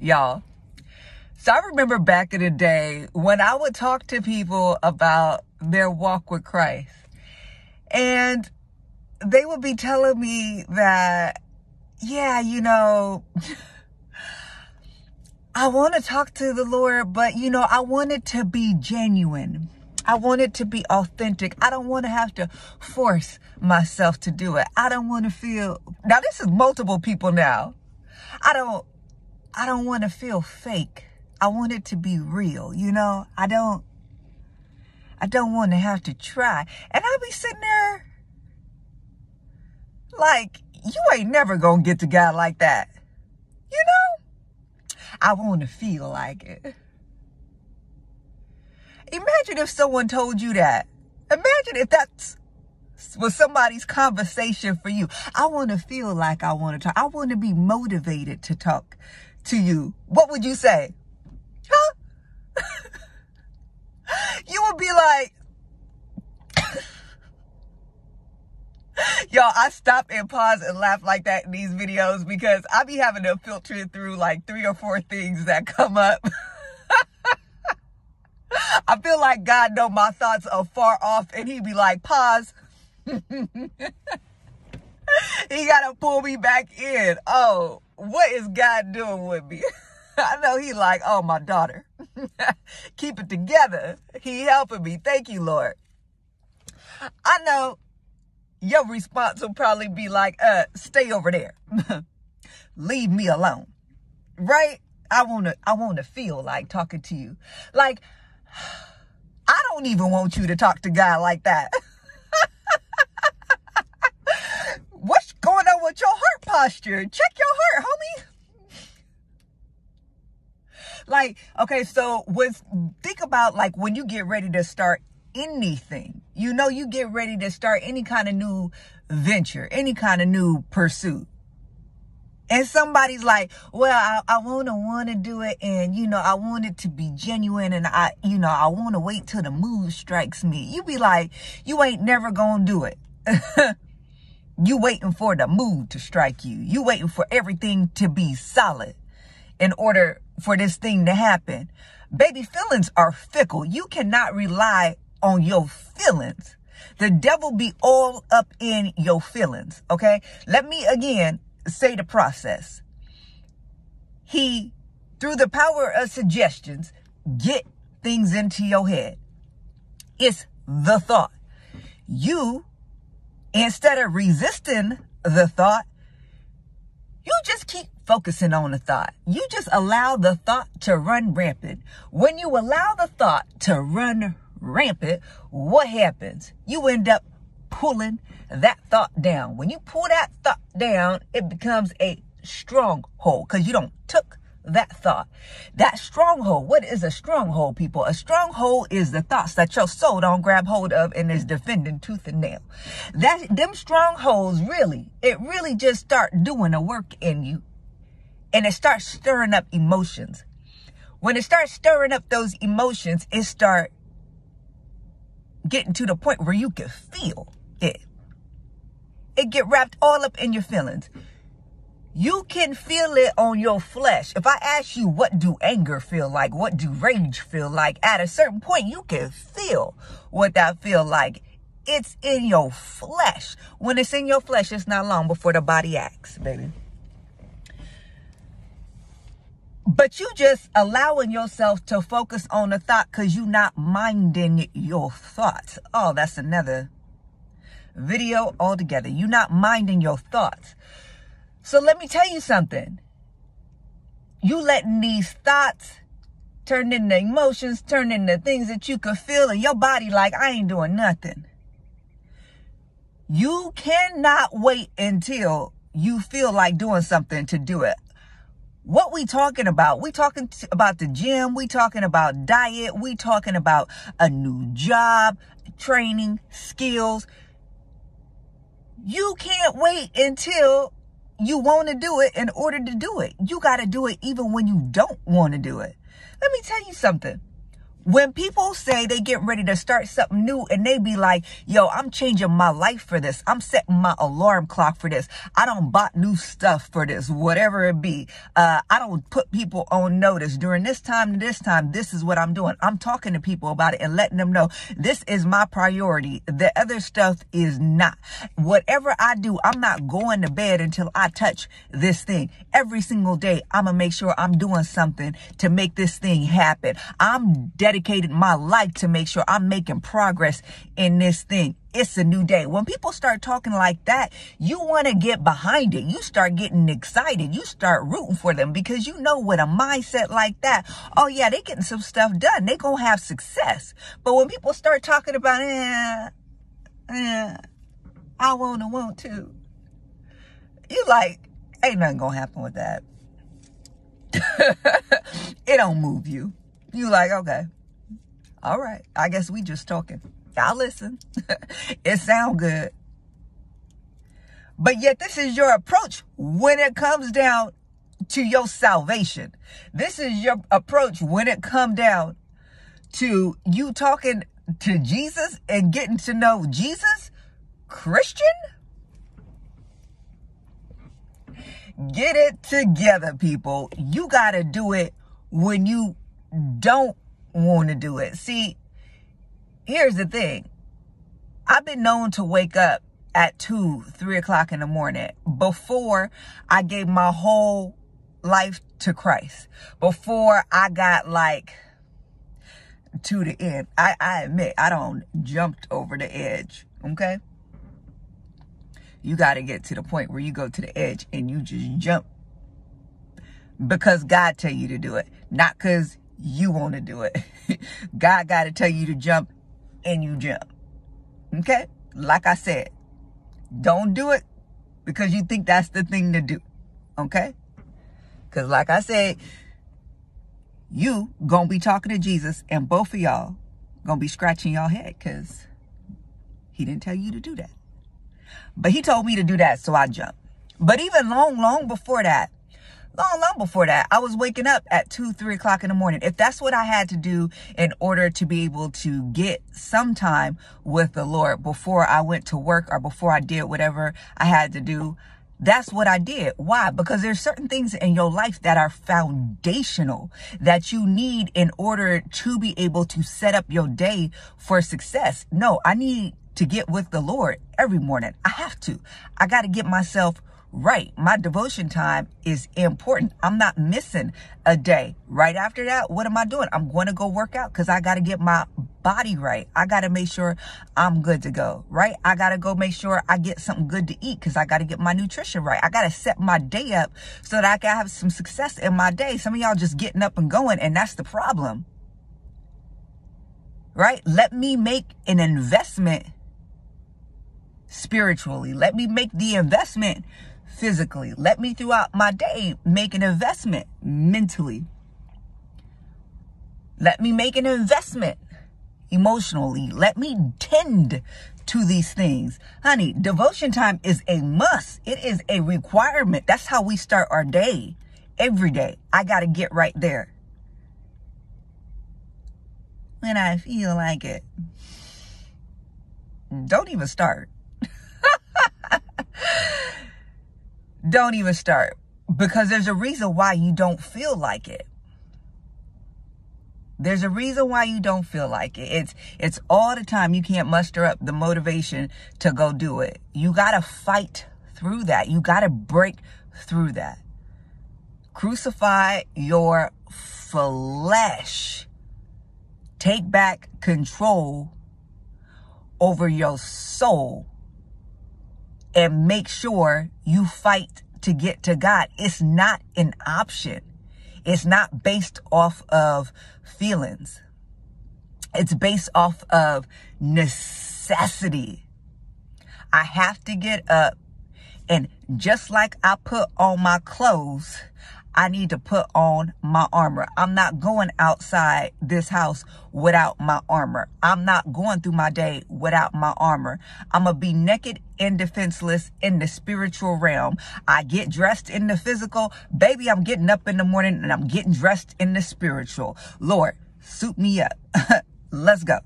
y'all. So I remember back in the day when I would talk to people about their walk with Christ and they would be telling me that, yeah, you know, I want to talk to the Lord, but you know, I want it to be genuine. I want it to be authentic. I don't want to have to force myself to do it. I don't want to feel, now this is multiple people now. I don't, I don't want to feel fake. I want it to be real, you know? I don't, I don't want to have to try. And I'll be sitting there like, you ain't never gonna get to God like that. You know? I want to feel like it. Imagine if someone told you that. Imagine if that's was somebody's conversation for you. I want to feel like I want to talk. I want to be motivated to talk to you. What would you say? Huh? you would be like, Y'all, I stop and pause and laugh like that in these videos because I be having to filter it through like three or four things that come up. I feel like God know my thoughts are far off and he be like, pause. he gotta pull me back in. Oh, what is God doing with me? I know he like, oh, my daughter. Keep it together. He helping me. Thank you, Lord. I know your response will probably be like, uh, stay over there. Leave me alone. Right? I want to I want to feel like talking to you. Like I don't even want you to talk to God like that. What's going on with your heart posture? Check your heart, homie. Like, okay, so with think about like when you get ready to start anything. You know, you get ready to start any kind of new venture, any kind of new pursuit. And somebody's like, well, I, I want to want to do it. And, you know, I want it to be genuine. And I, you know, I want to wait till the mood strikes me. You be like, you ain't never going to do it. you waiting for the mood to strike you. You waiting for everything to be solid in order for this thing to happen. Baby, feelings are fickle. You cannot rely on your feelings. The devil be all up in your feelings. Okay. Let me again say the process. He, through the power of suggestions, get things into your head. It's the thought. You, instead of resisting the thought, you just keep focusing on the thought. You just allow the thought to run rampant. When you allow the thought to run rampant, what happens? You end up pulling that thought down. When you pull that thought down, it becomes a stronghold because you don't took that thought. That stronghold, what is a stronghold, people? A stronghold is the thoughts that your soul don't grab hold of and is defending tooth and nail. That them strongholds really, it really just start doing a work in you. And it starts stirring up emotions. When it starts stirring up those emotions, it start getting to the point where you can feel it. It get wrapped all up in your feelings. You can feel it on your flesh. If I ask you, what do anger feel like? What do rage feel like? At a certain point, you can feel what that feel like. It's in your flesh. When it's in your flesh, it's not long before the body acts, baby. But you just allowing yourself to focus on the thought because you're not minding your thoughts. Oh, that's another video altogether. You're not minding your thoughts. So let me tell you something. You letting these thoughts turn into emotions, turn into things that you could feel in your body like I ain't doing nothing. You cannot wait until you feel like doing something to do it what we talking about? We talking about the gym. We talking about diet. We talking about a new job, training, skills. You can't wait until you want to do it in order to do it. You got to do it even when you don't want to do it. Let me tell you something. When people say they get ready to start something new and they be like, yo, I'm changing my life for this. I'm setting my alarm clock for this. I don't bought new stuff for this, whatever it be. Uh, I don't put people on notice during this time this time. This is what I'm doing. I'm talking to people about it and letting them know this is my priority. The other stuff is not. Whatever I do, I'm not going to bed until I touch this thing. Every single day, I'm going to make sure I'm doing something to make this thing happen. I'm dedicated dedicated my life to make sure I'm making progress in this thing. It's a new day. When people start talking like that, you want to get behind it. You start getting excited. You start rooting for them because you know with a mindset like that, oh yeah, they getting some stuff done. They gonna have success. But when people start talking about, eh, eh, I wanna want to, you like, ain't nothing gonna happen with that. it don't move you. You like, okay, all right. I guess we just talking. Y'all listen. it sound good. But yet this is your approach when it comes down to your salvation. This is your approach when it come down to you talking to Jesus and getting to know Jesus. Christian? Get it together, people. You got to do it when you don't want to do it. See, here's the thing. I've been known to wake up at two, three o'clock in the morning before I gave my whole life to Christ. Before I got like to the end. I, I admit I don't jumped over the edge. Okay. You got to get to the point where you go to the edge and you just jump because God tell you to do it. Not because you want to do it. God got to tell you to jump and you jump. Okay? Like I said, don't do it because you think that's the thing to do. Okay? Because like I said, you to be talking to Jesus and both of y'all to be scratching your head because he didn't tell you to do that. But he told me to do that, so I jumped. But even long, long before that, long, long before that, I was waking up at two, three o'clock in the morning. If that's what I had to do in order to be able to get some time with the Lord before I went to work or before I did whatever I had to do, that's what I did. Why? Because there's certain things in your life that are foundational that you need in order to be able to set up your day for success. No, I need to get with the Lord every morning. I have to. I got to get myself right. My devotion time is important. I'm not missing a day. Right after that, what am I doing? I'm going to go work out because I got to get my body right. I got to make sure I'm good to go, right? I got to go make sure I get something good to eat because I got to get my nutrition right. I got to set my day up so that I can have some success in my day. Some of y'all just getting up and going, and that's the problem. Right? Let me make an investment spiritually. Let me make the investment physically. Let me throughout my day make an investment mentally. Let me make an investment emotionally. Let me tend to these things. Honey, devotion time is a must. It is a requirement. That's how we start our day every day. I got to get right there. When I feel like it. Don't even start. Don't even start because there's a reason why you don't feel like it. There's a reason why you don't feel like it. It's it's all the time you can't muster up the motivation to go do it. You got to fight through that. You got to break through that. Crucify your flesh. Take back control over your soul and make sure you fight to get to God. It's not an option. It's not based off of feelings. It's based off of necessity. I have to get up and just like I put on my clothes, I need to put on my armor. I'm not going outside this house without my armor. I'm not going through my day without my armor. I'm going to be naked and defenseless in the spiritual realm. I get dressed in the physical. Baby, I'm getting up in the morning and I'm getting dressed in the spiritual. Lord, suit me up. Let's go.